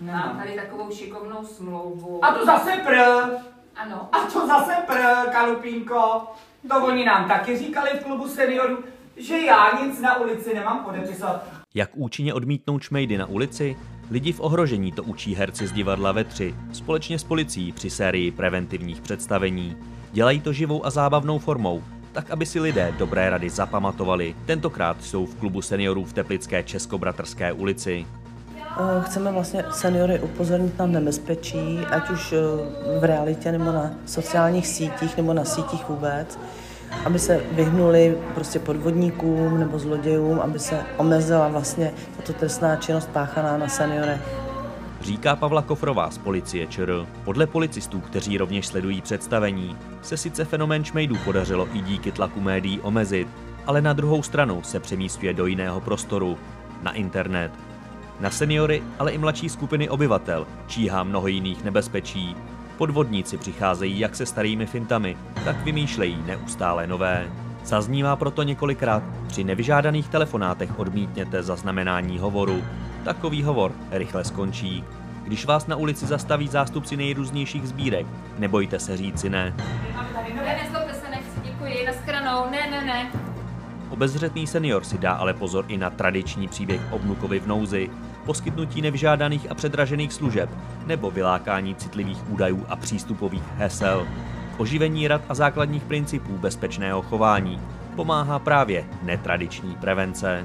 Mám tady takovou šikovnou smlouvu. A to zase pr. Ano. A to zase pr, Kalupínko. To oni nám taky říkali v klubu seniorů, že já nic na ulici nemám podepisovat. Jak účinně odmítnout šmejdy na ulici? Lidi v ohrožení to učí herci z divadla ve tři, společně s policií při sérii preventivních představení. Dělají to živou a zábavnou formou, tak aby si lidé dobré rady zapamatovali. Tentokrát jsou v klubu seniorů v Teplické Českobratrské ulici. Eh, Chceme vlastně seniory upozornit na nebezpečí, ať už eh, v realitě nebo na sociálních sítích nebo na sítích vůbec, aby se vyhnuli prostě podvodníkům nebo zlodějům, aby se omezila vlastně tato trestná činnost páchaná na seniorech. Říká Pavla Kofrová z policie ČR. Podle policistů, kteří rovněž sledují představení, se sice fenomén šmejdů podařilo i díky tlaku médií omezit, ale na druhou stranu se přemístuje do jiného prostoru, na internet. Na seniory, ale i mladší skupiny obyvatel číhá mnoho jiných nebezpečí. Podvodníci přicházejí jak se starými fintami, tak vymýšlejí neustále nové. Zaznívá proto několikrát, při nevyžádaných telefonátech odmítněte zaznamenání hovoru. Takový hovor rychle skončí. Když vás na ulici zastaví zástupci nejrůznějších sbírek, nebojte se říci ne. Ne, nezlobte se, nechci, děkuji, ne, ne, ne. Obezřetný senior si dá ale pozor i na tradiční příběh o vnukovi v nouzi, poskytnutí nevyžádaných a předražených služeb nebo vylákání citlivých údajů a přístupových hesel. Oživení rad a základních principů bezpečného chování pomáhá právě netradiční prevence.